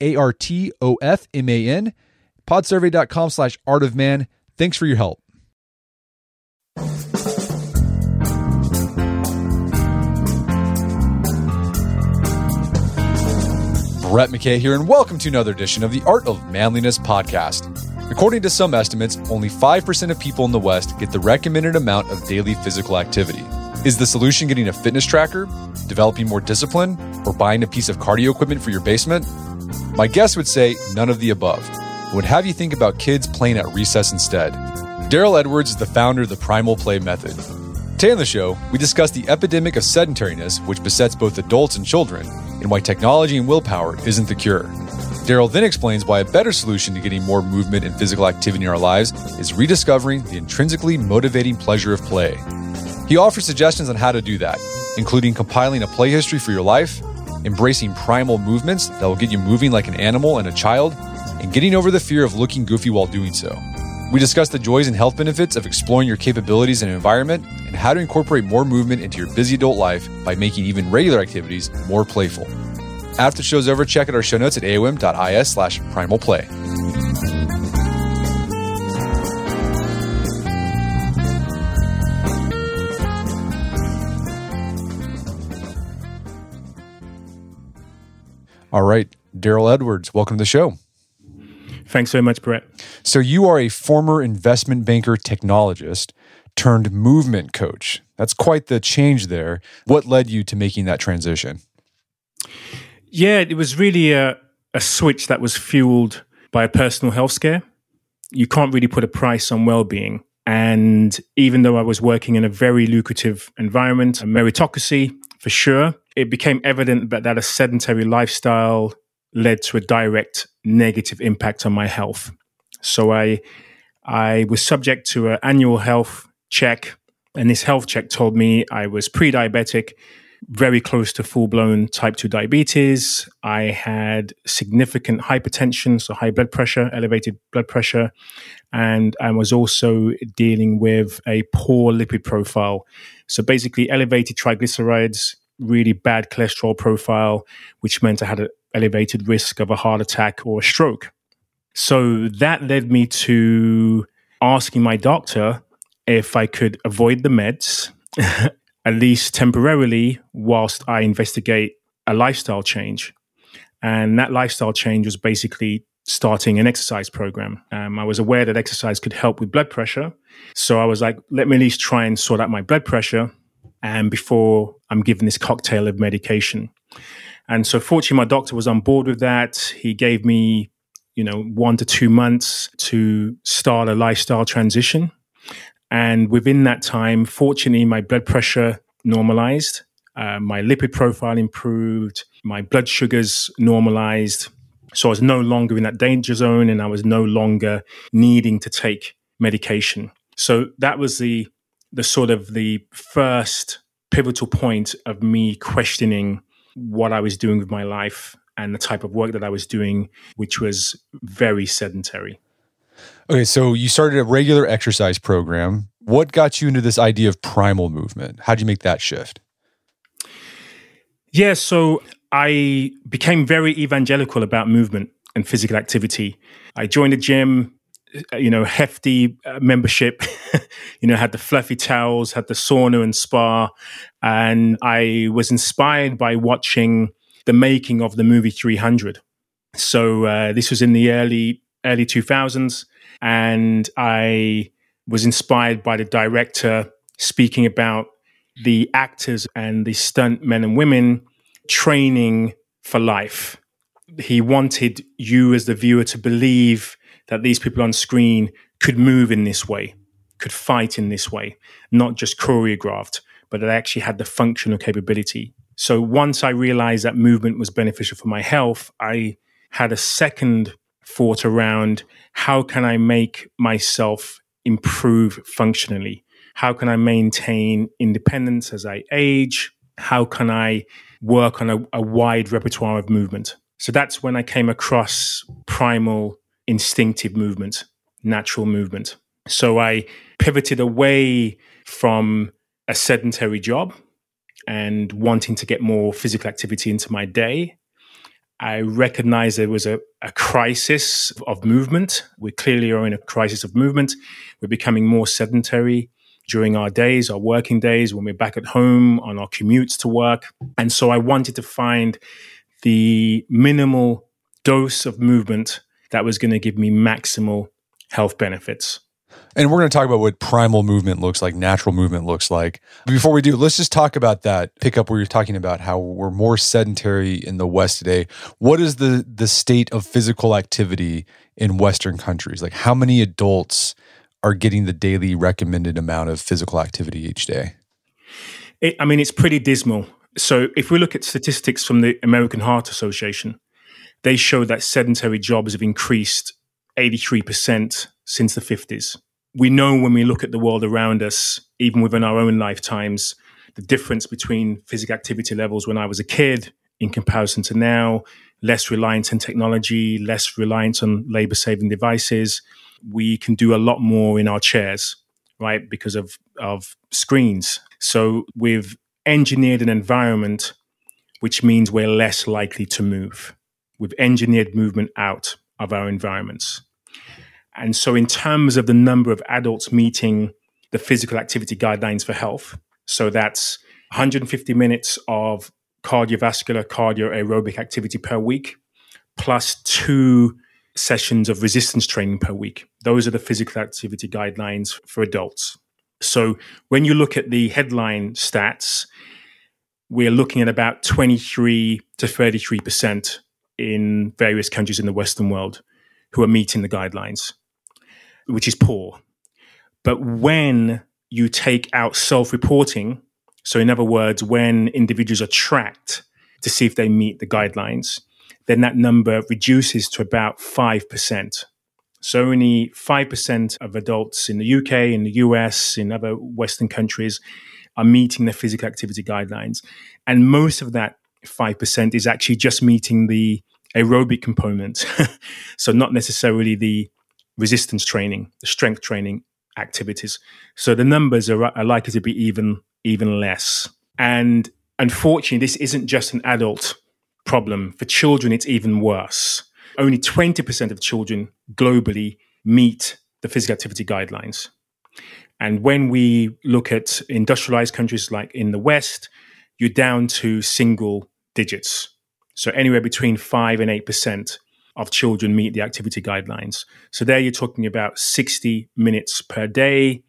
A R T O F M A N. Podsurvey.com slash art of man. Thanks for your help. Brett McKay here, and welcome to another edition of the Art of Manliness podcast. According to some estimates, only 5% of people in the West get the recommended amount of daily physical activity. Is the solution getting a fitness tracker, developing more discipline, or buying a piece of cardio equipment for your basement? My guess would say none of the above. It would have you think about kids playing at recess instead. Darryl Edwards is the founder of the Primal Play Method. Today on the show, we discuss the epidemic of sedentariness which besets both adults and children, and why technology and willpower isn't the cure. Darryl then explains why a better solution to getting more movement and physical activity in our lives is rediscovering the intrinsically motivating pleasure of play. He offers suggestions on how to do that, including compiling a play history for your life, embracing primal movements that will get you moving like an animal and a child, and getting over the fear of looking goofy while doing so. We discuss the joys and health benefits of exploring your capabilities and environment and how to incorporate more movement into your busy adult life by making even regular activities more playful. After the show's over, check out our show notes at aom.is slash primal All right, Darryl Edwards, welcome to the show. Thanks so much, Brett. So, you are a former investment banker technologist turned movement coach. That's quite the change there. What led you to making that transition? Yeah, it was really a, a switch that was fueled by a personal health scare. You can't really put a price on well being. And even though I was working in a very lucrative environment, a meritocracy for sure, it became evident that, that a sedentary lifestyle led to a direct negative impact on my health. So I I was subject to an annual health check, and this health check told me I was pre-diabetic, very close to full-blown type 2 diabetes. I had significant hypertension, so high blood pressure, elevated blood pressure, and I was also dealing with a poor lipid profile. So basically elevated triglycerides, really bad cholesterol profile, which meant I had an elevated risk of a heart attack or a stroke. So that led me to asking my doctor if I could avoid the meds, at least temporarily, whilst I investigate a lifestyle change. And that lifestyle change was basically starting an exercise program. Um, I was aware that exercise could help with blood pressure. So I was like, let me at least try and sort out my blood pressure. And before I'm given this cocktail of medication. And so fortunately, my doctor was on board with that. He gave me you know, one to two months to start a lifestyle transition. And within that time, fortunately, my blood pressure normalized, uh, my lipid profile improved, my blood sugars normalized. So I was no longer in that danger zone and I was no longer needing to take medication. So that was the the sort of the first pivotal point of me questioning what I was doing with my life and the type of work that I was doing, which was very sedentary. Okay, so you started a regular exercise program. What got you into this idea of primal movement? How did you make that shift? Yeah, so I became very evangelical about movement and physical activity. I joined a gym, uh, you know, hefty uh, membership, you know, had the fluffy towels, had the sauna and spa. And I was inspired by watching the making of the movie 300. So uh, this was in the early early 2000s, and I was inspired by the director speaking about the actors and the stunt men and women training for life. He wanted you as the viewer to believe that these people on screen could move in this way, could fight in this way, not just choreographed, but that they actually had the functional capability so once I realized that movement was beneficial for my health, I had a second thought around how can I make myself improve functionally? How can I maintain independence as I age? How can I work on a, a wide repertoire of movement? So that's when I came across primal instinctive movement, natural movement. So I pivoted away from a sedentary job and wanting to get more physical activity into my day. I recognized there was a, a crisis of movement. We clearly are in a crisis of movement. We're becoming more sedentary during our days, our working days, when we're back at home, on our commutes to work. And so I wanted to find the minimal dose of movement that was going to give me maximal health benefits. And we're going to talk about what primal movement looks like, natural movement looks like. Before we do, let's just talk about that. Pick up where you're talking about how we're more sedentary in the West today. What is the the state of physical activity in Western countries? Like how many adults are getting the daily recommended amount of physical activity each day? It, I mean, it's pretty dismal. So if we look at statistics from the American Heart Association, they show that sedentary jobs have increased 83% since the 50s we know when we look at the world around us, even within our own lifetimes, the difference between physical activity levels when I was a kid in comparison to now, less reliance on technology, less reliance on labor saving devices. We can do a lot more in our chairs, right? Because of, of screens. So we've engineered an environment which means we're less likely to move. We've engineered movement out of our environments. And so, in terms of the number of adults meeting the physical activity guidelines for health, so that's 150 minutes of cardiovascular, cardio aerobic activity per week, plus two sessions of resistance training per week. Those are the physical activity guidelines for adults. So, when you look at the headline stats, we're looking at about 23 to 33% in various countries in the Western world who are meeting the guidelines which is poor. But when you take out self reporting, so in other words, when individuals are tracked to see if they meet the guidelines, then that number reduces to about 5%. So only 5% of adults in the UK, in the US, in other Western countries are meeting the physical activity guidelines. And most of that 5% is actually just meeting the aerobic component. so not necessarily the resistance training, the strength training activities. So the numbers are, are likely to be even even less. And unfortunately, this isn't just an adult problem. For children, it's even worse. Only 20% of children globally meet the physical activity guidelines. And when we look at industrialized countries like in the West, you're down to single digits. So anywhere between 5 and 8% of children meet the activity guidelines. So there you're talking about 60 minutes per day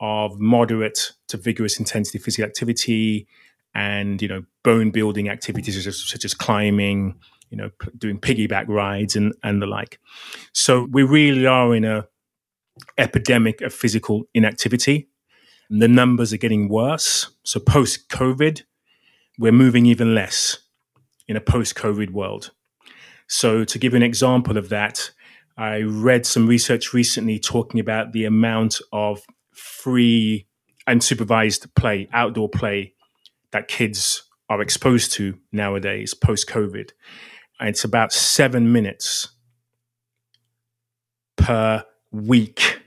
of moderate to vigorous intensity physical activity and you know bone building activities such as, such as climbing you know doing piggyback rides and and the like. So we really are in a epidemic of physical inactivity. And the numbers are getting worse. So post covid we're moving even less in a post covid world. So, to give an example of that, I read some research recently talking about the amount of free and supervised play, outdoor play that kids are exposed to nowadays post COVID. It's about seven minutes per week.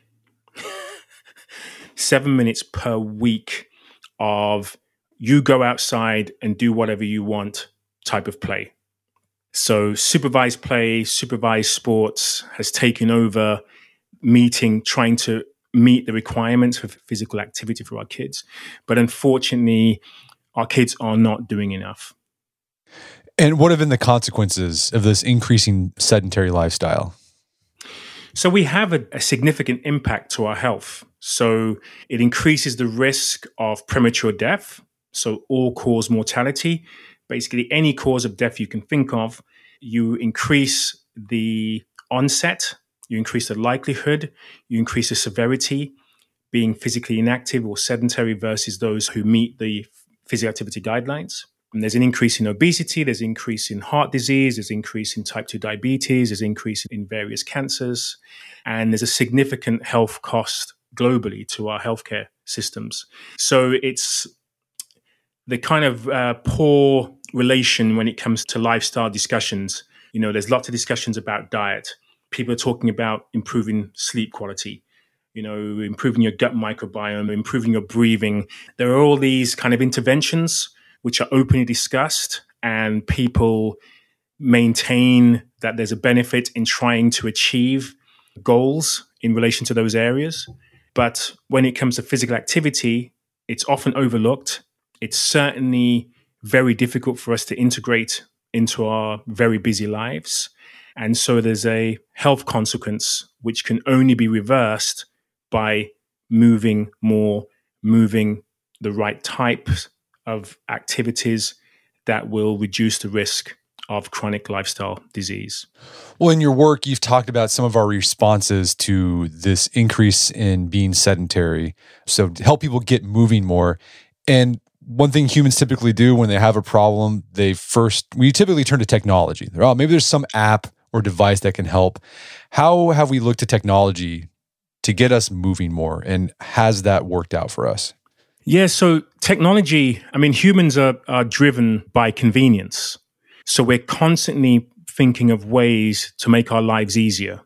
seven minutes per week of you go outside and do whatever you want type of play. So supervised play, supervised sports has taken over meeting, trying to meet the requirements for physical activity for our kids. But unfortunately, our kids are not doing enough. And what have been the consequences of this increasing sedentary lifestyle? So we have a, a, significant impact to our health. So it increases the risk of premature death, so all cause mortality, basically any cause of death you can think of, you increase the onset, you increase the likelihood, you increase the severity, being physically inactive or sedentary versus those who meet the physical activity guidelines. And there's an increase in obesity, there's an increase in heart disease, there's an increase in type 2 diabetes, there's an increase in various cancers, and there's a significant health cost globally to our healthcare systems. So it's the kind of uh, poor relation when it comes to lifestyle discussions. You know, there's lots of discussions about diet. People are talking about improving sleep quality, you know, improving your gut microbiome, improving your breathing. There are all these kind of interventions which are openly discussed, and people maintain that there's a benefit in trying to achieve goals in relation to those areas. But when it comes to physical activity, it's often overlooked. It's certainly very difficult for us to integrate into our very busy lives. And so there's a health consequence which can only be reversed by moving more, moving the right types of activities that will reduce the risk of chronic lifestyle disease. Well, in your work, you've talked about some of our responses to this increase in being sedentary. So, help people get moving more. And one thing humans typically do when they have a problem, they first, we typically turn to technology. Oh, maybe there's some app or device that can help. How have we looked to technology to get us moving more? And has that worked out for us? Yeah, so technology, I mean, humans are, are driven by convenience. So we're constantly thinking of ways to make our lives easier,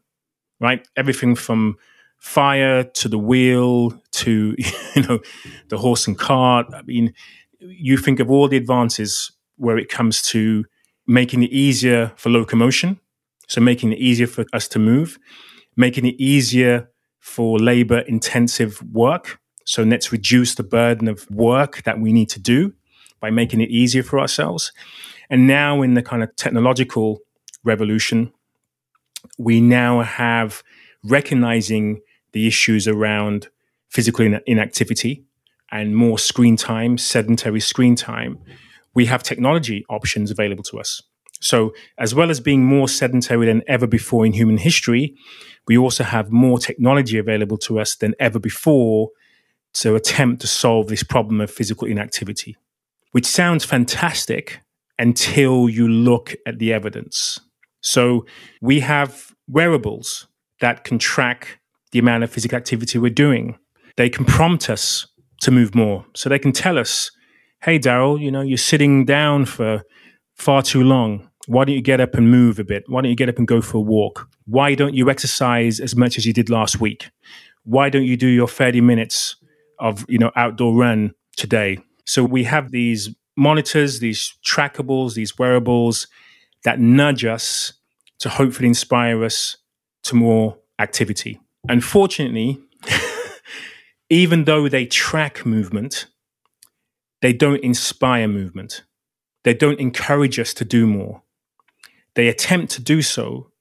right? Everything from fire to the wheel to, you know, the horse and cart. I mean, you think of all the advances where it comes to making it easier for locomotion. So making it easier for us to move, making it easier for labor intensive work. So let's reduce the burden of work that we need to do by making it easier for ourselves. And now, in the kind of technological revolution, we now have recognizing the issues around physical inactivity and more screen time, sedentary screen time. We have technology options available to us. So, as well as being more sedentary than ever before in human history, we also have more technology available to us than ever before to attempt to solve this problem of physical inactivity, which sounds fantastic until you look at the evidence. So, we have wearables that can track the amount of physical activity we're doing. They can prompt us to move more. So, they can tell us, hey, Darryl, you know, you're sitting down for far too long why don't you get up and move a bit? Why don't you get up and go for a walk? Why don't you exercise as much as you did last week? Why don't you do your 30 minutes of, you know, outdoor run today? So we have these monitors, these trackables, these wearables that nudge us to hopefully inspire us to more activity. Unfortunately, even though they track movement, they don't inspire movement. They don't encourage us to do more. They attempt to do so,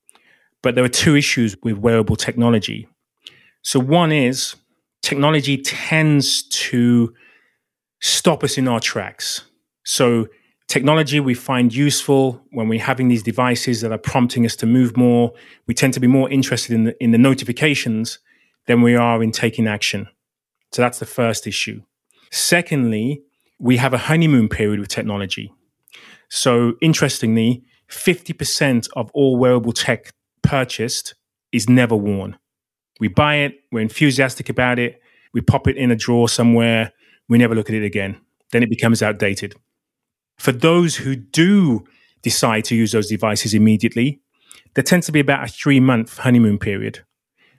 but there are two issues with wearable technology. So, one is technology tends to stop us in our tracks. So, technology we find useful when we're having these devices that are prompting us to move more. We tend to be more interested in the, in the notifications than we are in taking action. So, that's the first issue. Secondly, we have a honeymoon period with technology. So, interestingly, 50% of all wearable tech purchased is never worn. We buy it, we're enthusiastic about it, we pop it in a drawer somewhere, we never look at it again. Then it becomes outdated. For those who do decide to use those devices immediately, there tends to be about a three month honeymoon period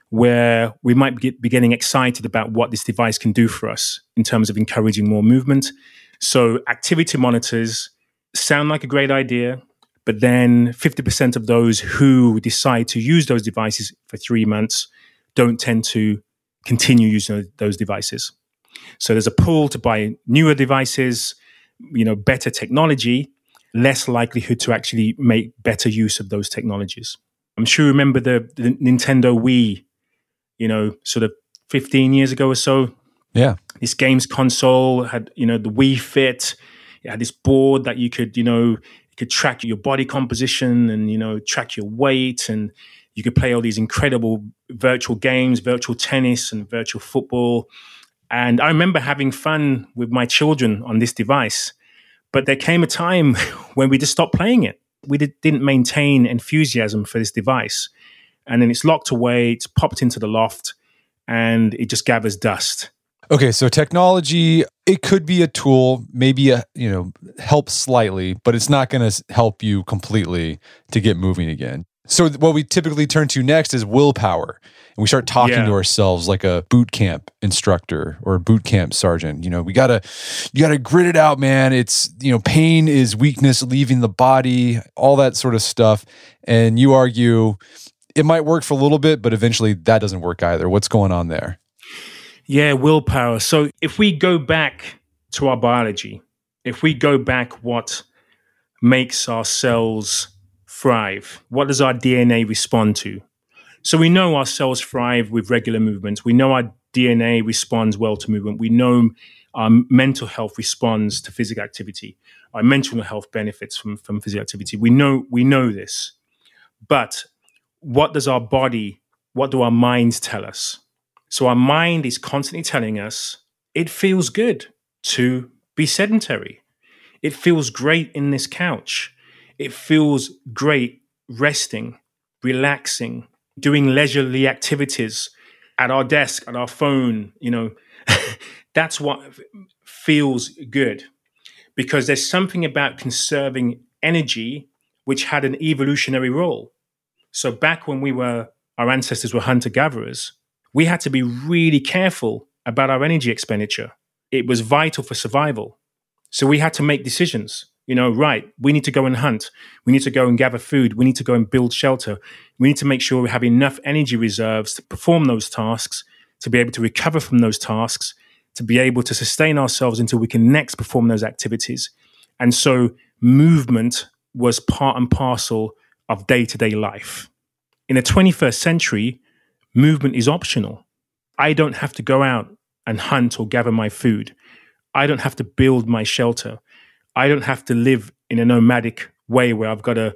where we might be getting excited about what this device can do for us in terms of encouraging more movement. So, activity monitors sound like a great idea. But then 50% of those who decide to use those devices for three months don't tend to continue using those devices. So there's a pull to buy newer devices, you know, better technology, less likelihood to actually make better use of those technologies. I'm sure you remember the, the Nintendo Wii, you know, sort of 15 years ago or so. Yeah. This games console had, you know, the Wii Fit. It had this board that you could, you know, could track your body composition and you know track your weight and you could play all these incredible virtual games virtual tennis and virtual football and i remember having fun with my children on this device But there came a time when we just stopped playing it. We did, didn't maintain enthusiasm for this device. And then it's locked away, it's popped into the loft, and it just gathers dust. Okay, so technology it could be a tool, maybe a you know help slightly, but it's not going to help you completely to get moving again. So what we typically turn to next is willpower, and we start talking yeah. to ourselves like a boot camp instructor or a boot camp sergeant. You know, we gotta you gotta grit it out, man. It's you know, pain is weakness leaving the body, all that sort of stuff. And you argue it might work for a little bit, but eventually that doesn't work either. What's going on there? Yeah, willpower. So if we go back to our biology, if we go back what makes our cells thrive, what does our DNA respond to? So we know our cells thrive with regular movements. We know our DNA responds well to movement. We know our mental health responds to physical activity. Our mental health benefits from, from physical activity. We know we know this. But what does our body, what do our minds tell us? So our mind is constantly telling us it feels good to be sedentary. It feels great in this couch. It feels great resting, relaxing, doing leisurely activities at our desk, at our phone. You know, that's what feels good because there's something about conserving energy which had an evolutionary role. So back when we were, our ancestors were hunter gatherers, we had to be really careful about our energy expenditure. It was vital for survival. So we had to make decisions. You know, right, we need to go and hunt. We need to go and gather food. We need to go and build shelter. We need to make sure we have enough energy reserves to perform those tasks, to be able to recover from those tasks, to be able to sustain ourselves until we can next perform those activities. And so movement was part and parcel of day to day life. In the 21st century, movement is optional. I don't have to go out and hunt or gather my food. I don't have to build my shelter. I don't have to live in a nomadic way where I've got to,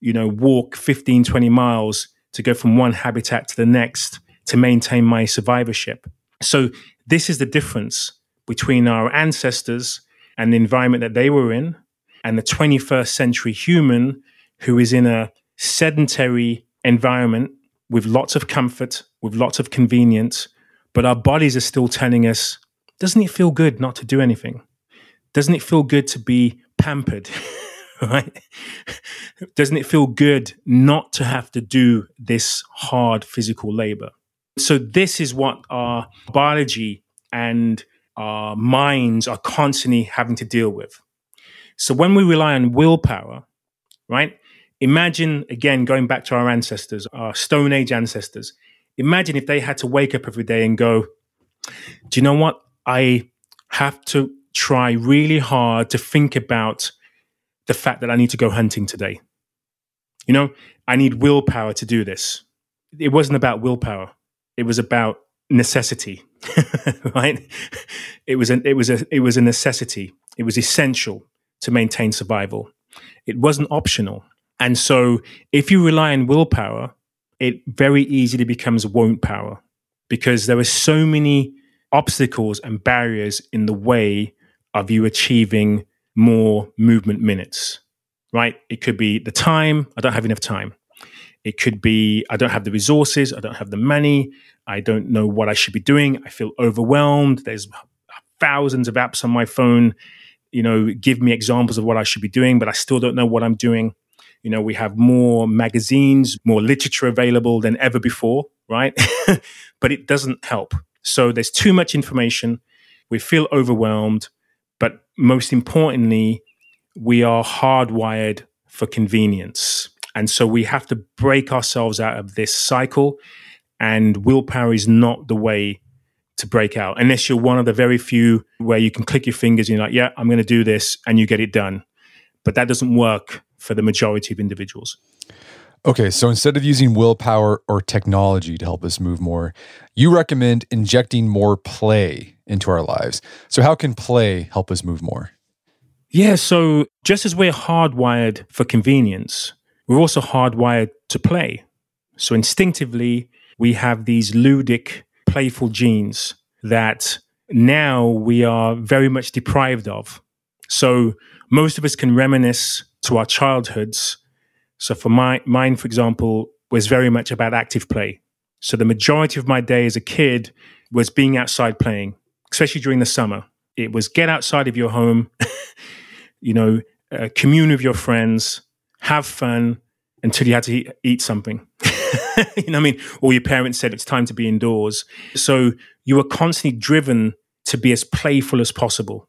you know, walk 15, 20 miles to go from one habitat to the next to maintain my survivorship. So, this is the difference between our ancestors and the environment that they were in and the 21st century human who is in a sedentary environment with lots of comfort, with lots of convenience, but our bodies are still telling us, doesn't it feel good not to do anything? Doesn't it feel good to be pampered? right? Doesn't it feel good not to have to do this hard physical labor? So, this is what our biology and our minds are constantly having to deal with. So, when we rely on willpower, right? Imagine, again, going back to our ancestors, our Stone Age ancestors. Imagine if they had to wake up every day and go, Do you know what? I have to try really hard to think about the fact that I need to go hunting today. You know, I need willpower to do this. It wasn't about willpower, it was about necessity, right? It was, a, it, was a, it was a necessity, it was essential to maintain survival. It wasn't optional. And so if you rely on willpower, it very easily becomes won't power because there are so many obstacles and barriers in the way of you achieving more movement minutes, right? It could be the time, I don't have enough time. It could be I don't have the resources, I don't have the money, I don't know what I should be doing, I feel overwhelmed. There's thousands of apps on my phone, you know, give me examples of what I should be doing, but I still don't know what I'm doing. You know, we have more magazines, more literature available than ever before, right? but it doesn't help. So there's too much information. We feel overwhelmed. But most importantly, we are hardwired for convenience. And so we have to break ourselves out of this cycle. And willpower is not the way to break out, unless you're one of the very few where you can click your fingers and you're like, yeah, I'm going to do this, and you get it done. But that doesn't work for the majority of individuals. Okay, so instead of using willpower or technology to help us move more, you recommend injecting more play into our lives. So, how can play help us move more? Yeah, so just as we're hardwired for convenience, we're also hardwired to play. So, instinctively, we have these ludic, playful genes that now we are very much deprived of. So most of us can reminisce to our childhoods. So for my mine, for example, was very much about active play. So the majority of my day as a kid was being outside playing, especially during the summer. It was get outside of your home, you know, uh, commune with your friends, have fun until you had to eat, eat something. you know I mean? Or your parents said it's time to be indoors. So you were constantly driven to be as playful as possible.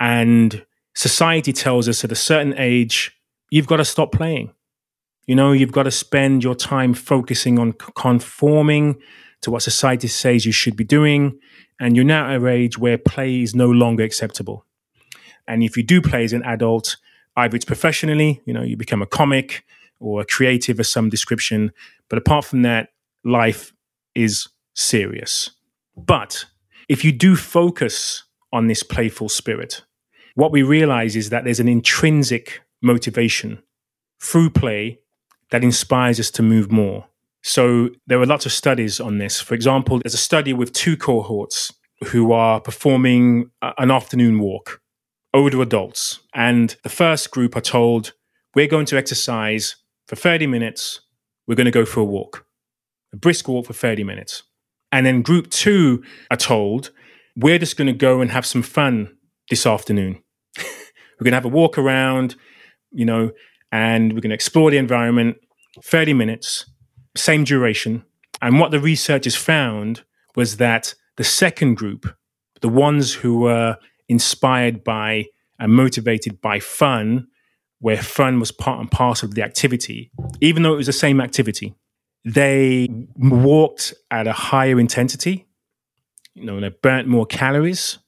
And society tells us at a certain age, you've got to stop playing. You know, you've got to spend your time focusing on conforming to what society says you should be doing. And you're now at an age where play is no longer acceptable. And if you do play as an adult, either it's professionally, you know, you become a comic or a creative of some description. But apart from that, life is serious. But if you do focus on this playful spirit, what we realize is that there's an intrinsic motivation through play that inspires us to move more. So there are lots of studies on this. For example, there's a study with two cohorts who are performing an afternoon walk, older adults. And the first group are told, we're going to exercise for 30 minutes. We're going to go for a walk, a brisk walk for 30 minutes. And then group two are told, we're just going to go and have some fun this afternoon. We're going to have a walk around, you know, and we're going to explore the environment 30 minutes, same duration. And what the researchers found was that the second group, the ones who were inspired by and motivated by fun, where fun was part and parcel of the activity, even though it was the same activity, they walked at a higher intensity. You know, they burnt more calories.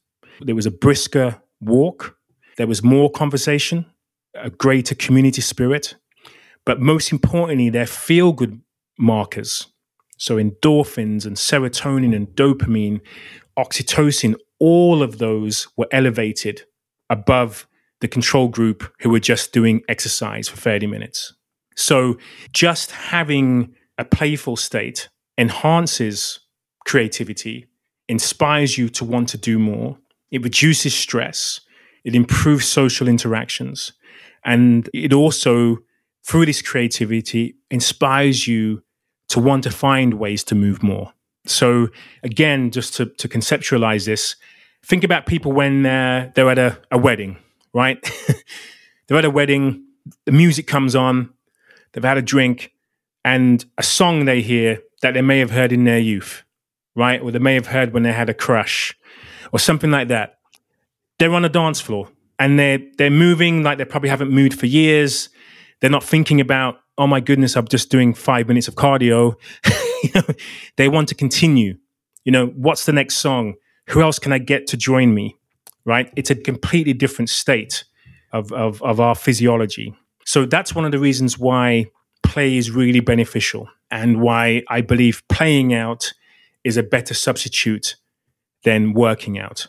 There was a brisker walk. There was more conversation a greater community spirit, but most importantly, their feel good markers. So, endorphins and serotonin and dopamine, oxytocin, all of those were elevated above the control group who were just doing exercise for 30 minutes. So, just having a playful state enhances creativity, inspires you to want to do more, it reduces stress, it improves social interactions. And it also, through this creativity, inspires you to want to find ways to move more. So, again, just to, to conceptualize this, think about people when uh, they're at a, a wedding, right? they're at a wedding, the music comes on, they've had a drink, and a song they hear that they may have heard in their youth, right? Or they may have heard when they had a crush or something like that. They're on a dance floor and they're they're moving like they probably haven't moved for years. They're not thinking about, oh my goodness, I'm just doing five minutes of cardio. you know, they want to continue. You know, what's the next song? Who else can I get to join me? Right? It's a completely different state of, of, of our physiology. So that's one of the reasons why play is really beneficial and why I believe playing out is a better substitute than working out.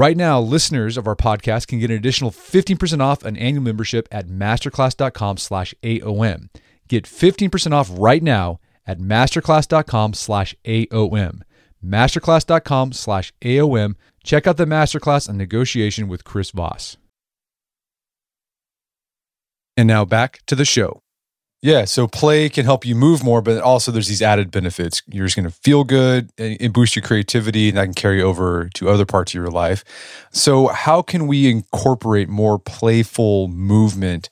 Right now, listeners of our podcast can get an additional 15% off an annual membership at masterclass.com slash AOM. Get 15% off right now at masterclass.com slash AOM. Masterclass.com slash AOM. Check out the masterclass on negotiation with Chris Voss. And now back to the show. Yeah, so play can help you move more, but also there's these added benefits. You're just going to feel good and boost your creativity, and that can carry over to other parts of your life. So, how can we incorporate more playful movement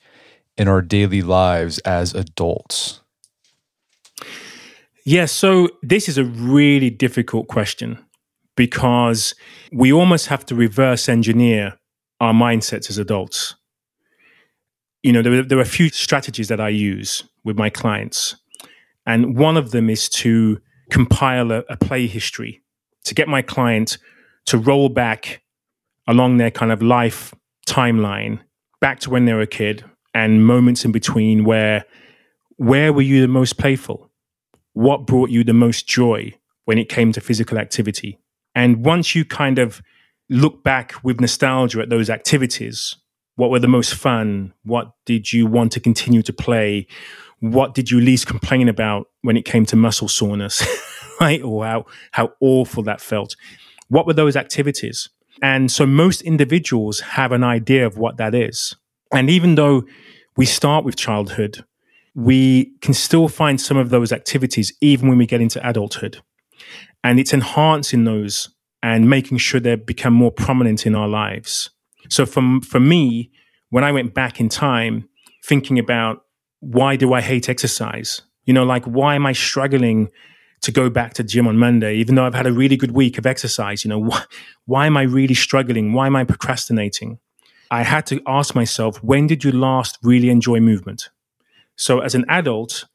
in our daily lives as adults? Yeah, so this is a really difficult question because we almost have to reverse engineer our mindsets as adults you know, there, there are a few strategies that I use with my clients. And one of them is to compile a, a play history to get my client to roll back along their kind of life timeline back to when they were a kid and moments in between where where were you the most playful what brought you the most joy when it came to physical activity and once you kind of look back with nostalgia at those activities what were the most fun? What did you want to continue to play? What did you least complain about when it came to muscle soreness, right? Or how, how awful that felt. What were those activities? And so most individuals have an idea of what that is. And even though we start with childhood, we can still find some of those activities even when we get into adulthood. And it's enhancing those and making sure they become more prominent in our lives. So for, for me, when I went back in time thinking about why do I hate exercise? You know, like why am I struggling to go back to gym on Monday, even though I've had a really good week of exercise? You know, wh- why am I really struggling? Why am I procrastinating? I had to ask myself, when did you last really enjoy movement? So as an adult,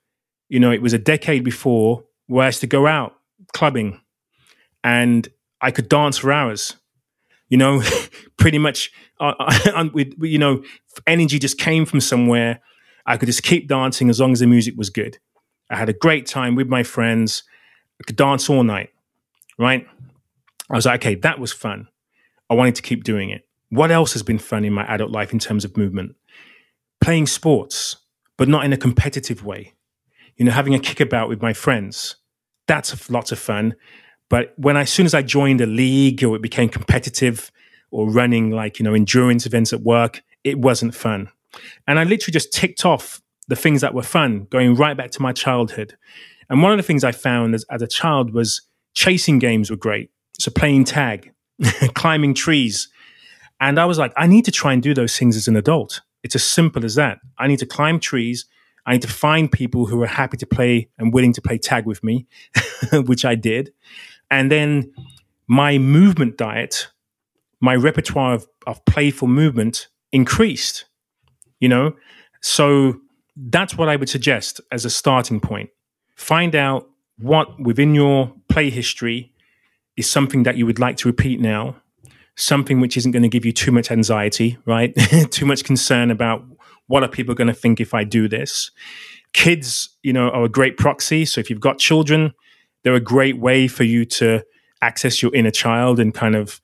you know, it was a decade before where I used to go out clubbing and I could dance for hours you know, pretty much, uh, with, you know, energy just came from somewhere. I could just keep dancing as long as the music was good. I had a great time with my friends. I could dance all night, right? I was like, okay, that was fun. I wanted to keep doing it. What else has been fun in my adult life in terms of movement? Playing sports, but not in a competitive way. You know, having a kickabout with my friends. That's lots of fun. But when I, as soon as I joined a league or it became competitive or running like, you know, endurance events at work, it wasn't fun. And I literally just ticked off the things that were fun, going right back to my childhood. And one of the things I found as, as a child was chasing games were great. So playing tag, climbing trees. And I was like, I need to try and do those things as an adult. It's as simple as that. I need to climb trees. I need to find people who are happy to play and willing to play tag with me, which I did. And then my movement diet, my repertoire of, of playful movement increased, you know? So that's what I would suggest as a starting point. Find out what within your play history is something that you would like to repeat now, something which isn't going to give you too much anxiety, right? too much concern about what are people going to think if I do this. Kids, you know, are a great proxy. So if you've got children, they're a great way for you to access your inner child and kind of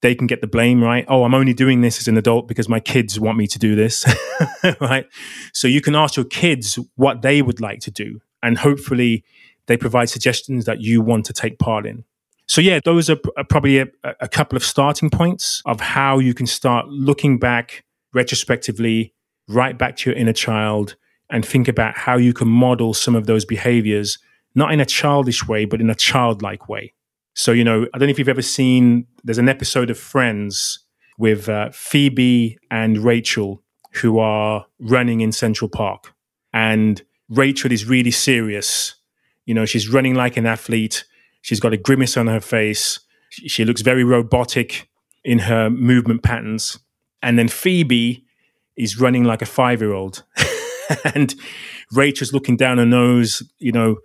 they can get the blame, right? Oh, I'm only doing this as an adult because my kids want me to do this, right? So you can ask your kids what they would like to do, and hopefully they provide suggestions that you want to take part in. So yeah, those are probably a, a couple of starting points of how you can start looking back retrospectively, right back to your inner child, and think about how you can model some of those behaviors, not in a childish way, but in a childlike way. So, you know, I don't know if you've ever seen, there's an episode of Friends with uh, Phoebe and Rachel who are running in Central Park. And Rachel is really serious. You know, she's running like an athlete. She's got a grimace on her face. She looks very robotic in her movement patterns. And then Phoebe is running like a five year old. and Rachel's looking down her nose, you know,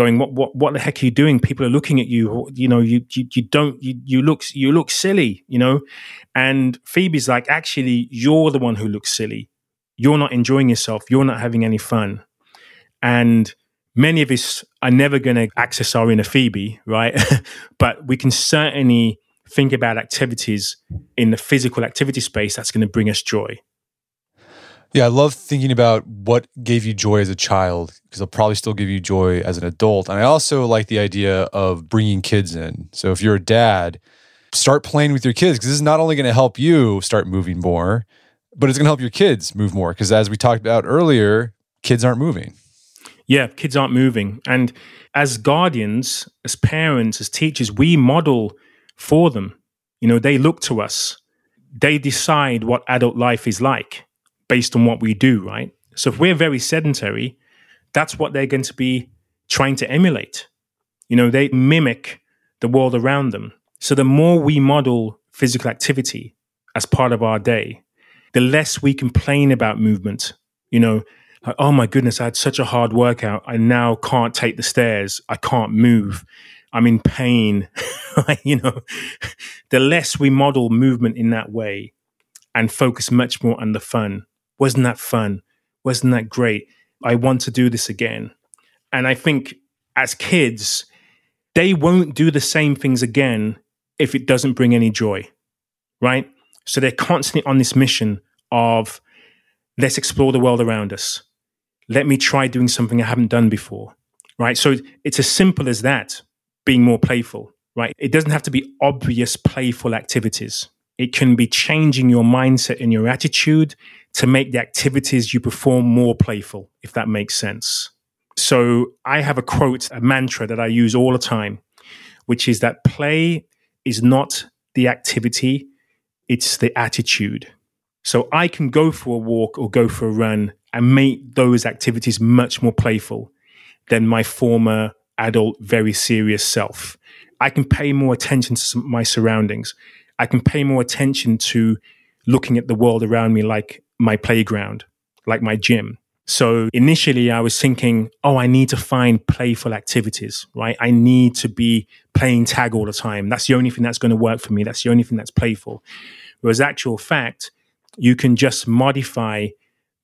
going, what, what, what the heck are you doing? People are looking at you. You know, you, you, you don't, you, you look, you look silly, you know? And Phoebe's like, actually, you're the one who looks silly. You're not enjoying yourself. You're not having any fun. And many of us are never going to access our inner Phoebe, right? but we can certainly think about activities in the physical activity space that's going to bring us joy. Yeah, I love thinking about what gave you joy as a child because it'll probably still give you joy as an adult. And I also like the idea of bringing kids in. So if you're a dad, start playing with your kids because this is not only going to help you start moving more, but it's going to help your kids move more because as we talked about earlier, kids aren't moving. Yeah, kids aren't moving. And as guardians, as parents, as teachers, we model for them. You know, they look to us. They decide what adult life is like based on what we do, right? So if we're very sedentary, that's what they're going to be trying to emulate. You know, they mimic the world around them. So the more we model physical activity as part of our day, the less we complain about movement. You know, like, oh my goodness, I had such a hard workout. I now can't take the stairs. I can't move. I'm in pain. you know, the less we model movement in that way and focus much more on the fun, wasn't that fun? Wasn't that great? I want to do this again. And I think as kids, they won't do the same things again if it doesn't bring any joy, right? So they're constantly on this mission of let's explore the world around us. Let me try doing something I haven't done before, right? So it's as simple as that, being more playful, right? It doesn't have to be obvious playful activities. It can be changing your mindset and your attitude to make the activities you perform more playful, if that makes sense. So I have a quote, a mantra that I use all the time, which is that play is not the activity, it's the attitude. So I can go for a walk or go for a run and make those activities much more playful than my former adult, very serious self. I can pay more attention to my surroundings. I can pay more attention to looking at the world around me like my playground, like my gym. So initially I was thinking, oh, I need to find playful activities, right? I need to be playing tag all the time. That's the only thing that's going to work for me. That's the only thing that's playful. Whereas actual fact, you can just modify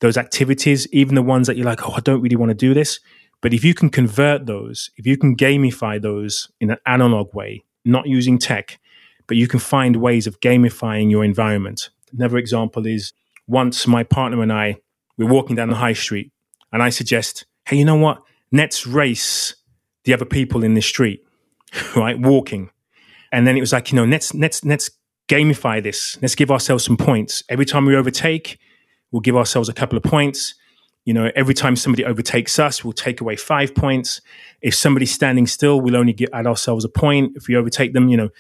those activities, even the ones that you're like, oh, I don't really want to do this. But if you can convert those, if you can gamify those in an analog way, not using tech, but you can find ways of gamifying your environment. Another example is once my partner and I we're walking down the high street, and I suggest, hey, you know what? Let's race the other people in the street, right? Walking. And then it was like, you know, let's let's let's gamify this. Let's give ourselves some points. Every time we overtake, we'll give ourselves a couple of points. You know, every time somebody overtakes us, we'll take away five points. If somebody's standing still, we'll only get, add ourselves a point. If we overtake them, you know,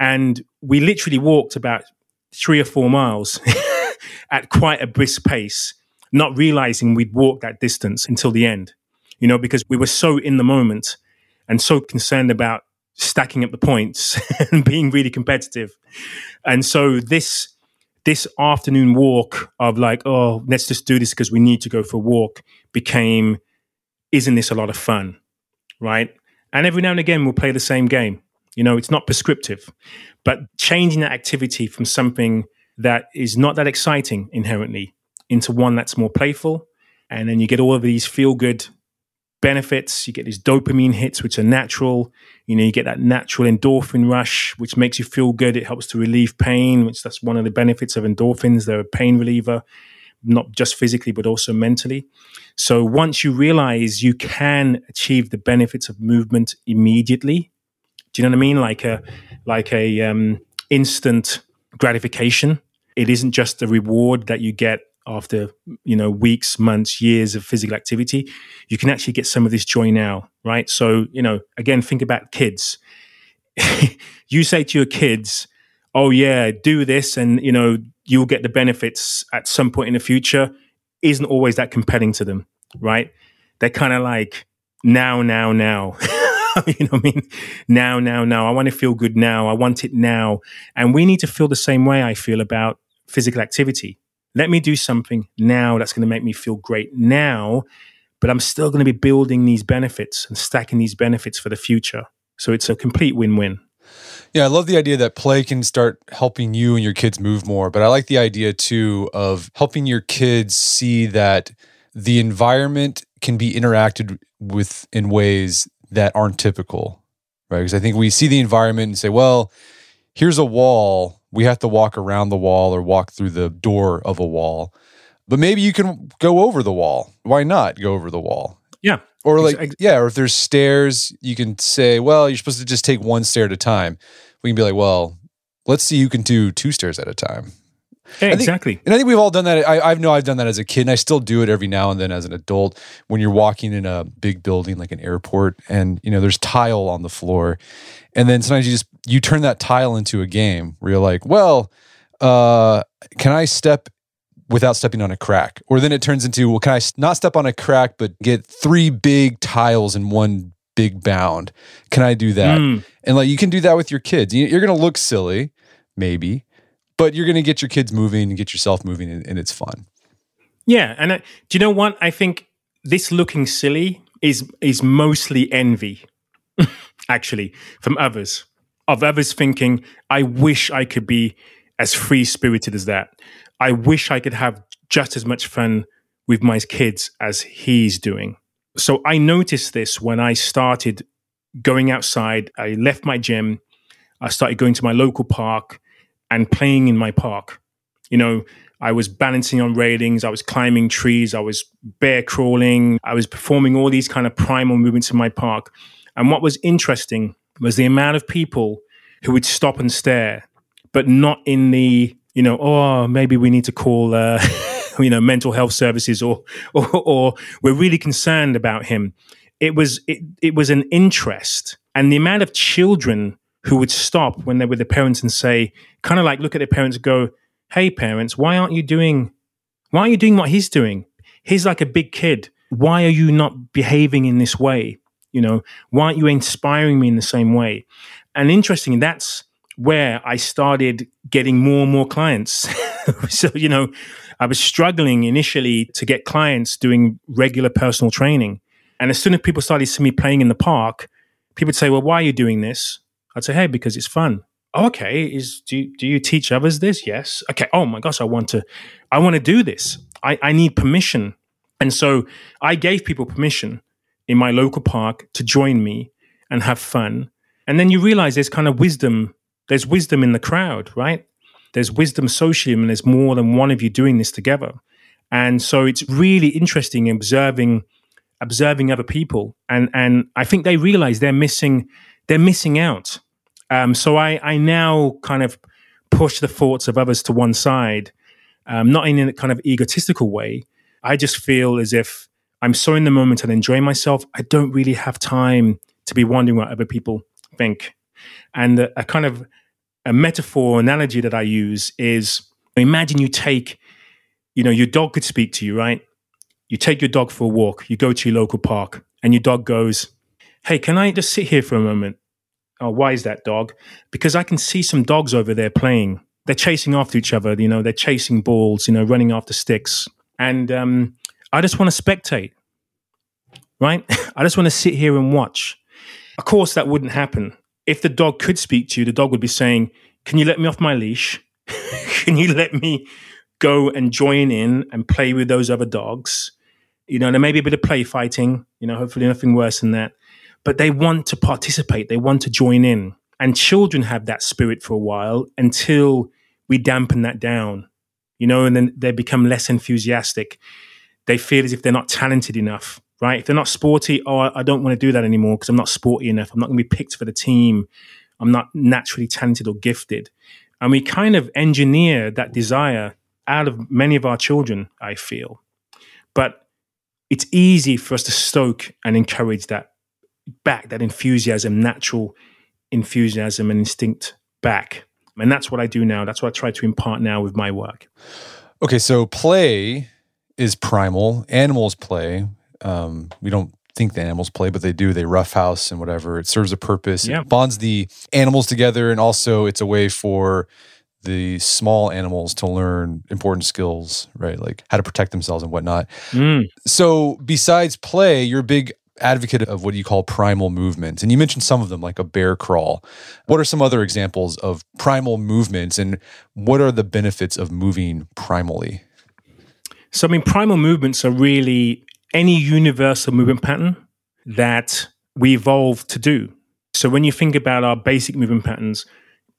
and we literally walked about three or four miles at quite a brisk pace, not realizing we'd walked that distance until the end, you know, because we were so in the moment and so concerned about stacking up the points and being really competitive. And so this this afternoon walk of like, oh, let's just do this because we need to go for a walk became, isn't this a lot of fun? Right. And every now and again, we'll play the same game. You know, it's not prescriptive, but changing that activity from something that is not that exciting inherently into one that's more playful. And then you get all of these feel good benefits. You get these dopamine hits, which are natural. You know, you get that natural endorphin rush, which makes you feel good. It helps to relieve pain, which that's one of the benefits of endorphins. They're a pain reliever, not just physically, but also mentally. So once you realize you can achieve the benefits of movement immediately, do you know what I mean? Like a, like a um, instant gratification. It isn't just a reward that you get after you know weeks months years of physical activity you can actually get some of this joy now right so you know again think about kids you say to your kids oh yeah do this and you know you'll get the benefits at some point in the future isn't always that compelling to them right they're kind of like now now now you know what I mean? Now, now, now. I want to feel good now. I want it now. And we need to feel the same way I feel about physical activity. Let me do something now that's going to make me feel great now, but I'm still going to be building these benefits and stacking these benefits for the future. So it's a complete win win. Yeah, I love the idea that play can start helping you and your kids move more. But I like the idea too of helping your kids see that the environment can be interacted with in ways that aren't typical, right? Because I think we see the environment and say, well, here's a wall we have to walk around the wall or walk through the door of a wall. But maybe you can go over the wall. Why not go over the wall? Yeah. Or like yeah, or if there's stairs, you can say, well, you're supposed to just take one stair at a time. We can be like, well, let's see who can do two stairs at a time. Exactly. Think, and I think we've all done that. I, I know I've done that as a kid, and I still do it every now and then as an adult. When you're walking in a big building like an airport, and you know there's tile on the floor, and then sometimes you just you turn that tile into a game where you're like, well, uh, can I step without stepping on a crack? Or then it turns into, well, can I not step on a crack but get three big tiles in one big bound? Can I do that? Mm. And like you can do that with your kids. You're going to look silly, maybe, but you're going to get your kids moving and get yourself moving, and, and it's fun. Yeah, and uh, do you know what? I think this looking silly is is mostly envy, actually, from others. Of others thinking, I wish I could be as free spirited as that. I wish I could have just as much fun with my kids as he's doing. So I noticed this when I started going outside. I left my gym. I started going to my local park and playing in my park. You know, I was balancing on railings, I was climbing trees, I was bear crawling, I was performing all these kind of primal movements in my park. And what was interesting was the amount of people who would stop and stare, but not in the, you know, oh, maybe we need to call, uh, you know, mental health services or, or, or we're really concerned about him. It was, it, it was an interest. And the amount of children who would stop when they're with their parents and say, kind of like look at their parents go, Hey, parents, why aren't you doing, why aren't you doing what he's doing? He's like a big kid. Why are you not behaving in this way? You know, why aren't you inspiring me in the same way? And interesting, that's where I started getting more and more clients. so, you know, I was struggling initially to get clients doing regular personal training. And as soon as people started seeing me playing in the park, people would say, Well, why are you doing this? I'd say, hey, because it's fun. oh, okay, is do do you teach others this? Yes. Okay. Oh my gosh, I want to, I want to do this. I, I need permission. And so I gave people permission in my local park to join me and have fun. And then you realize there's kind of wisdom. There's wisdom in the crowd, right? There's wisdom socially, and there's more than one of you doing this together. And so it's really interesting observing observing other people. And and I think they realize they're missing they're missing out. Um, so I I now kind of push the thoughts of others to one side, um, not in a kind of egotistical way. I just feel as if I'm so in the moment and enjoying myself. I don't really have time to be wondering what other people think. And a, a kind of a metaphor analogy that I use is imagine you take, you know, your dog could speak to you, right? You take your dog for a walk, you go to your local park, and your dog goes, Hey, can I just sit here for a moment? Oh, why is that dog? Because I can see some dogs over there playing. They're chasing after each other, you know, they're chasing balls, you know, running after sticks. And um, I just want to spectate, right? I just want to sit here and watch. Of course, that wouldn't happen. If the dog could speak to you, the dog would be saying, Can you let me off my leash? Can you let me go and join in and play with those other dogs? You know, there may be a bit of play fighting, you know, hopefully nothing worse than that. But they want to participate, they want to join in. And children have that spirit for a while until we dampen that down, you know, and then they become less enthusiastic. They feel as if they're not talented enough right? If they're not sporty, oh, I don't want to do that anymore because I'm not sporty enough. I'm not going to be picked for the team. I'm not naturally talented or gifted. And we kind of engineer that desire out of many of our children, I feel. But it's easy for us to stoke and encourage that back, that enthusiasm, natural enthusiasm and instinct back. And that's what I do now. That's what I try to impart now with my work. Okay, so play is primal. Animals play. Um, we don't think the animals play, but they do. They roughhouse and whatever. It serves a purpose. Yeah. It bonds the animals together, and also it's a way for the small animals to learn important skills, right? Like how to protect themselves and whatnot. Mm. So, besides play, you're a big advocate of what you call primal movements. And you mentioned some of them, like a bear crawl. What are some other examples of primal movements, and what are the benefits of moving primally? So, I mean, primal movements are really any universal movement pattern that we evolved to do. So when you think about our basic movement patterns,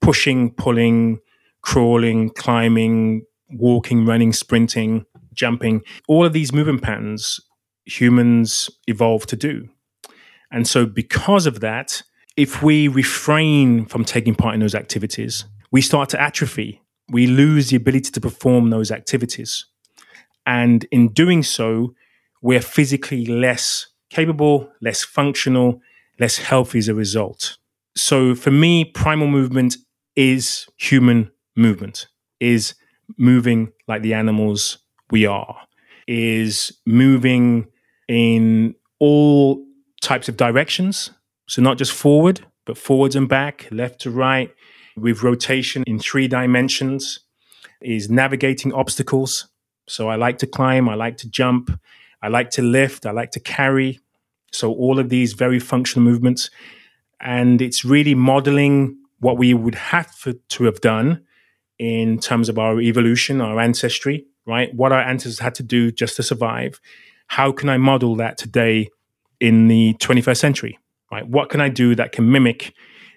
pushing, pulling, crawling, climbing, walking, running, sprinting, jumping, all of these movement patterns humans evolved to do. And so because of that, if we refrain from taking part in those activities, we start to atrophy. We lose the ability to perform those activities. And in doing so, we're physically less capable, less functional, less healthy as a result. So for me, primal movement is human movement, is moving like the animals we are, is moving in all types of directions. So not just forward, but forwards and back, left to right, with rotation in three dimensions, is navigating obstacles. So I like to climb, I like to jump, I like to lift, I like to carry. So, all of these very functional movements. And it's really modeling what we would have to have done in terms of our evolution, our ancestry, right? What our ancestors had to do just to survive. How can I model that today in the 21st century, right? What can I do that can mimic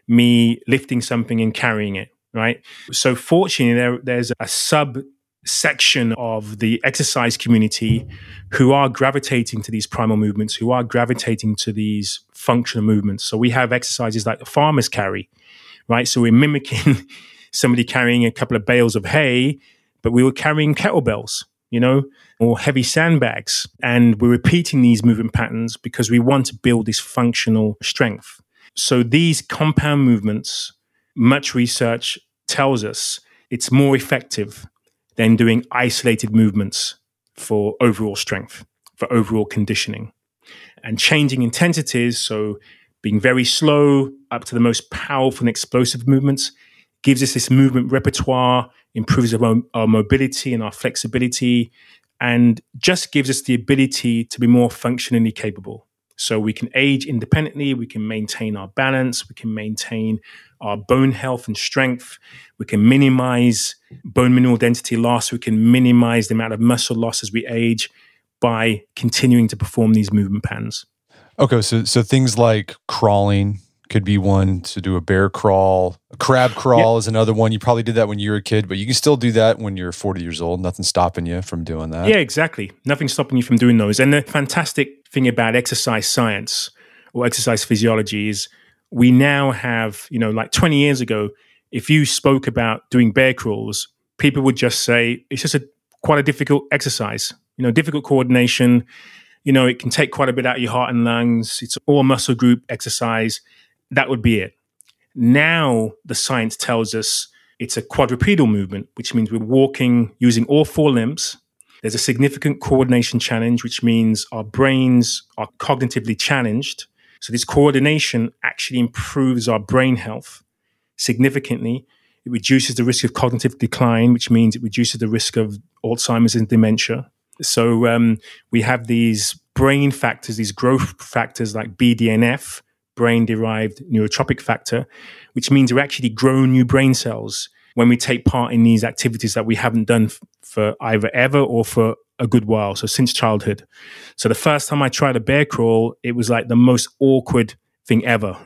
me lifting something and carrying it, right? So, fortunately, there, there's a sub section of the exercise community who are gravitating to these primal movements, who are gravitating to these functional movements. So we have exercises like the farmers carry, right? So we're mimicking somebody carrying a couple of bales of hay, but we were carrying kettlebells, you know, or heavy sandbags. And we're repeating these movement patterns because we want to build this functional strength. So these compound movements, much research tells us it's more effective than doing isolated movements for overall strength, for overall conditioning. And changing intensities, so being very slow up to the most powerful and explosive movements, gives us this movement repertoire, improves our, our mobility and our flexibility, and just gives us the ability to be more functionally capable. So we can age independently, we can maintain our balance, we can maintain our bone health and strength, we can minimize bone mineral density loss, we can minimize the amount of muscle loss as we age by continuing to perform these movement patterns. Okay, so so things like crawling could be one to do a bear crawl. A crab crawl is another one. You probably did that when you were a kid, but you can still do that when you're 40 years old. Nothing's stopping you from doing that. Yeah, exactly. Nothing's stopping you from doing those. And the fantastic thing about exercise science or exercise physiology is we now have, you know, like 20 years ago, if you spoke about doing bear crawls, people would just say it's just a quite a difficult exercise. You know, difficult coordination you know, it can take quite a bit out of your heart and lungs. It's all muscle group exercise. That would be it. Now the science tells us it's a quadrupedal movement, which means we're walking using all four limbs. There's a significant coordination challenge, which means our brains are cognitively challenged. So this coordination actually improves our brain health significantly. It reduces the risk of cognitive decline, which means it reduces the risk of Alzheimer's and dementia. So um, we have these brain factors, these growth factors like BDNF, brain derived neurotrophic factor, which means we're actually grow new brain cells when we take part in these activities that we haven't done f- for either ever or for a good while. So since childhood. So the first time I tried a bear crawl, it was like the most awkward thing ever.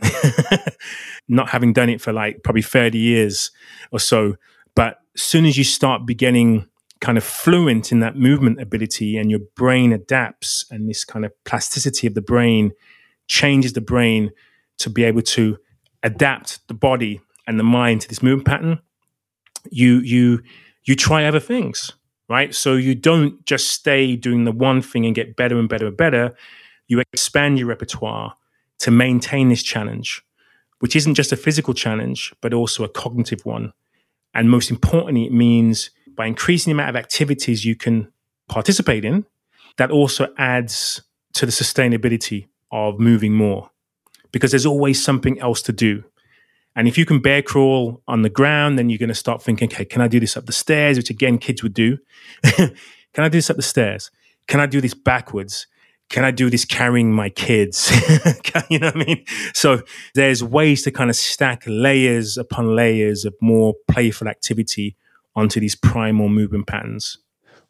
Not having done it for like probably 30 years or so. But as soon as you start beginning kind of fluent in that movement ability and your brain adapts and this kind of plasticity of the brain changes the brain to be able to adapt the body and the mind to this movement pattern you you you try other things right? So you don't just stay doing the one thing and get better and better and better. You expand your repertoire to maintain this challenge which isn't just a physical challenge but also a cognitive one. And most importantly it means by increasing the amount of activities you can participate in, that also adds to the sustainability of moving more because there's always something else to do. And if you can bear crawl on the ground, then you're going to start thinking, okay, can I do this up the stairs? Which again, kids would do. can I do this up the stairs? Can I do this backwards? Can I do this carrying my kids? you know what I mean? So there's ways to kind of stack layers upon layers of more playful activity onto these primal movement patterns.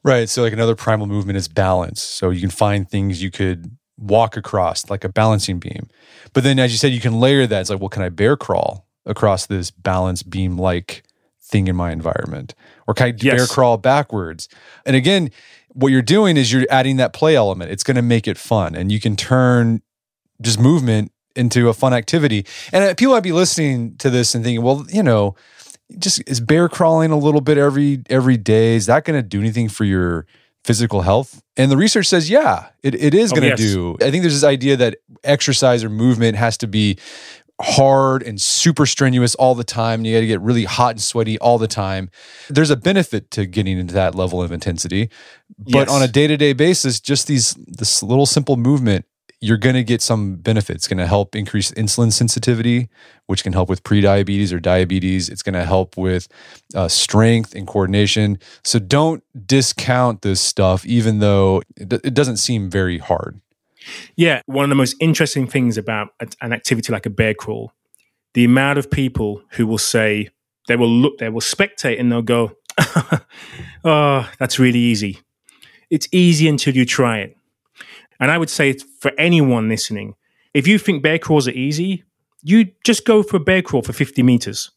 Right. So, like another primal movement is balance. So, you can find things you could walk across, like a balancing beam. But then, as you said, you can layer that. It's like, well, can I bear crawl across this balance beam like thing in my environment? Or can I yes. bear crawl backwards? And again, what you're doing is you're adding that play element. It's going to make it fun. And you can turn just movement into a fun activity. And uh, people might be listening to this and thinking, well, you know, just is bear crawling a little bit every every day is that going to do anything for your physical health and the research says yeah it, it is going to oh, yes. do i think there's this idea that exercise or movement has to be hard and super strenuous all the time and you got to get really hot and sweaty all the time there's a benefit to getting into that level of intensity but yes. on a day-to-day basis just these this little simple movement you're going to get some benefits. It's going to help increase insulin sensitivity, which can help with prediabetes or diabetes. It's going to help with uh, strength and coordination. So don't discount this stuff, even though it, it doesn't seem very hard. Yeah, one of the most interesting things about an activity like a bear crawl, the amount of people who will say they will look, they will spectate, and they'll go, "Oh, that's really easy." It's easy until you try it and I would say for anyone listening, if you think bear crawls are easy, you just go for a bear crawl for 50 meters.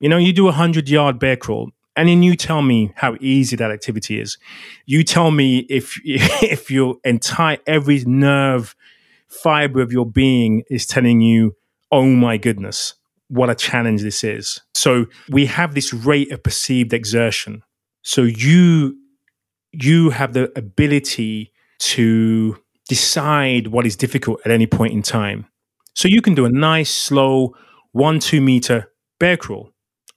You know, you do a 100 yard bear crawl, and then you tell me how easy that activity is. You tell me if if your entire every nerve fiber of your being is telling you, "Oh my goodness, what a challenge this is." So we have this rate of perceived exertion. So you you have the ability to decide what is difficult at any point in time. So you can do a nice, slow, one, two meter bear crawl,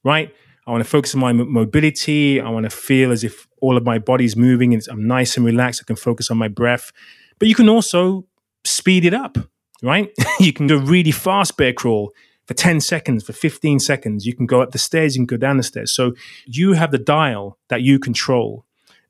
right? I want to focus on my mobility. I want to feel as if all of my body's moving and I'm nice and relaxed. I can focus on my breath. But you can also speed it up, right? you can do a really fast bear crawl for 10 seconds, for 15 seconds. You can go up the stairs, you can go down the stairs. So you have the dial that you control.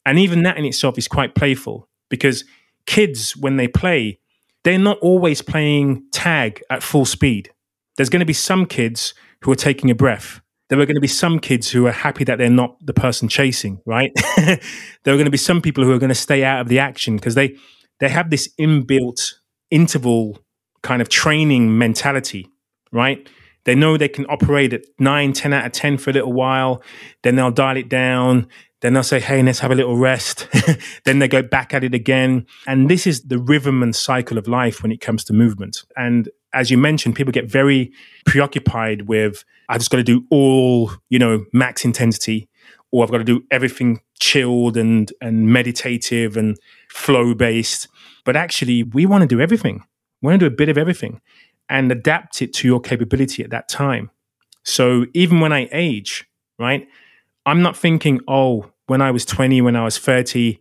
And even that in itself is quite playful because kids, when they play, they're not always playing tag at full speed. There's going to be some kids who are taking a breath. There are going to be some kids who are happy that they're not the person chasing, right? there are going to be some people who are going to stay out of the action because they they have this inbuilt interval kind of training mentality, right? They know they can operate at 9, 10 out of 10 for a little while. Then they'll dial it down. Then they'll say, hey, let's have a little rest. then they go back at it again. And this is the rhythm and cycle of life when it comes to movement. And as you mentioned, people get very preoccupied with, I've just got to do all, you know, max intensity, or I've got to do everything chilled and, and meditative and flow based. But actually, we want to do everything. We want to do a bit of everything and adapt it to your capability at that time. So even when I age, right, I'm not thinking, oh, when I was 20, when I was 30,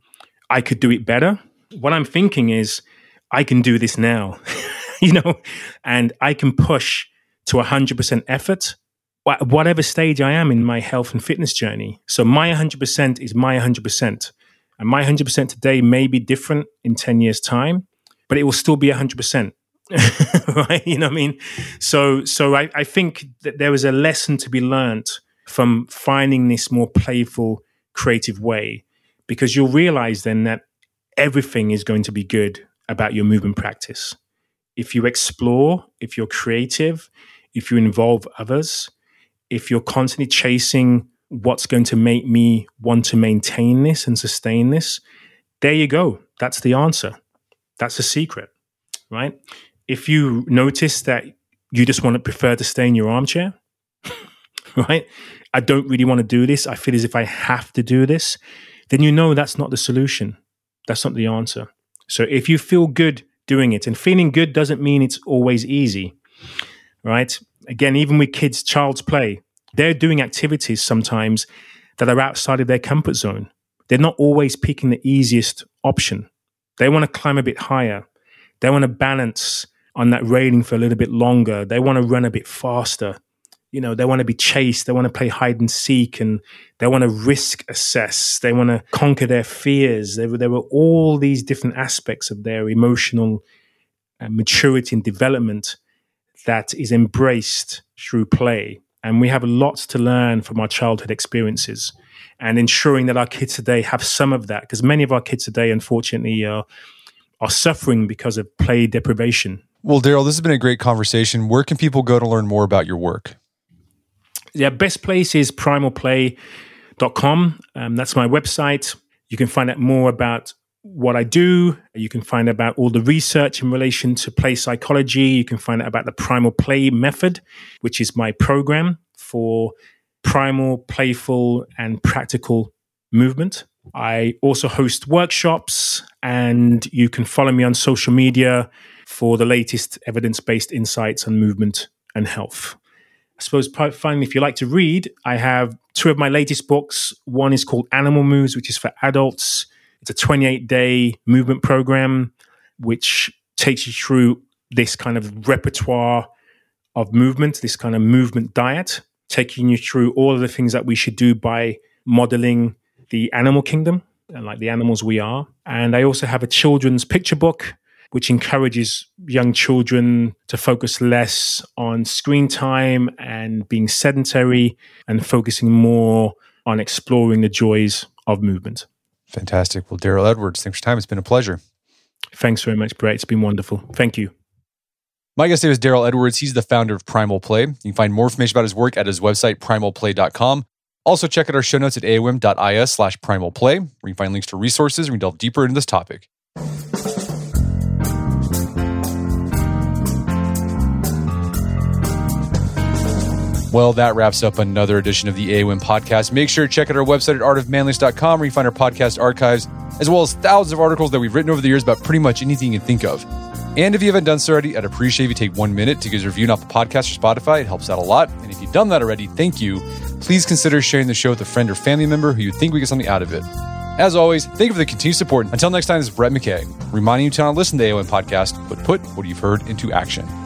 I could do it better. What I'm thinking is, I can do this now, you know, and I can push to 100% effort, whatever stage I am in my health and fitness journey. So my 100% is my 100%. And my 100% today may be different in 10 years' time, but it will still be 100%. right? You know what I mean? So, so I, I think that there is a lesson to be learned from finding this more playful, creative way, because you'll realize then that everything is going to be good about your movement practice. If you explore, if you're creative, if you involve others, if you're constantly chasing what's going to make me want to maintain this and sustain this, there you go. That's the answer. That's the secret, right? if you notice that you just want to prefer to stay in your armchair, right? I don't really want to do this. I feel as if I have to do this. Then you know that's not the solution. That's not the answer. So if you feel good doing it, and feeling good doesn't mean it's always easy, right? Again, even with kids, child's play, they're doing activities sometimes that are outside of their comfort zone. They're not always picking the easiest option. They want to climb a bit higher. They want to balance on that railing for a little bit longer. They want to run a bit faster. You know, they want to be chased. They want to play hide and seek and they want to risk assess. They want to conquer their fears. There, there were all these different aspects of their emotional uh, maturity and development that is embraced through play. And we have lots to learn from our childhood experiences and ensuring that our kids today have some of that. Because many of our kids today, unfortunately, are, are suffering because of play deprivation well, Darryl, this has been a great conversation. Where can people go to learn more about your work? Yeah, best place is primalplay.com. Um, that's my website. You can find out more about what I do. You can find out about all the research in relation to play psychology. You can find out about the Primal Play Method, which is my program for primal, playful, and practical movement. I also host workshops, and you can follow me on social media for the latest evidence based insights on movement and health. I suppose finally, if you like to read, I have two of my latest books. One is called Animal Moves, which is for adults. It's a 28 day movement program, which takes you through this kind of repertoire of movement, this kind of movement diet, taking you through all of the things that we should do by modeling the animal kingdom and like the animals we are. And I also have a children's picture book which encourages young children to focus less on screen time and being sedentary and focusing more on exploring the joys of movement. Fantastic. Well, Darryl Edwards, thanks for your time. It's been a pleasure. Thanks very much, Brett. It's been wonderful. Thank you. My guest today is Darryl Edwards. He's the founder of Primal Play. You can find more information about his work at his website, primalplay.com. Also, check out our show notes at aom.is slash primalplay, where you can find links to resources and we delve deeper into this topic. Well, that wraps up another edition of the AOM podcast. Make sure to check out our website at artofmanliness.com where you find our podcast archives, as well as thousands of articles that we've written over the years about pretty much anything you can think of. And if you haven't done so already, I'd appreciate if you take one minute to give us a review on Apple Podcast or Spotify. It helps out a lot. And if you've done that already, thank you. Please consider sharing the show with a friend or family member who you think we get something out of it. As always, thank you for the continued support. Until next time, this is Brett McKay, reminding you to not listen to the AOM podcast, but put what you've heard into action.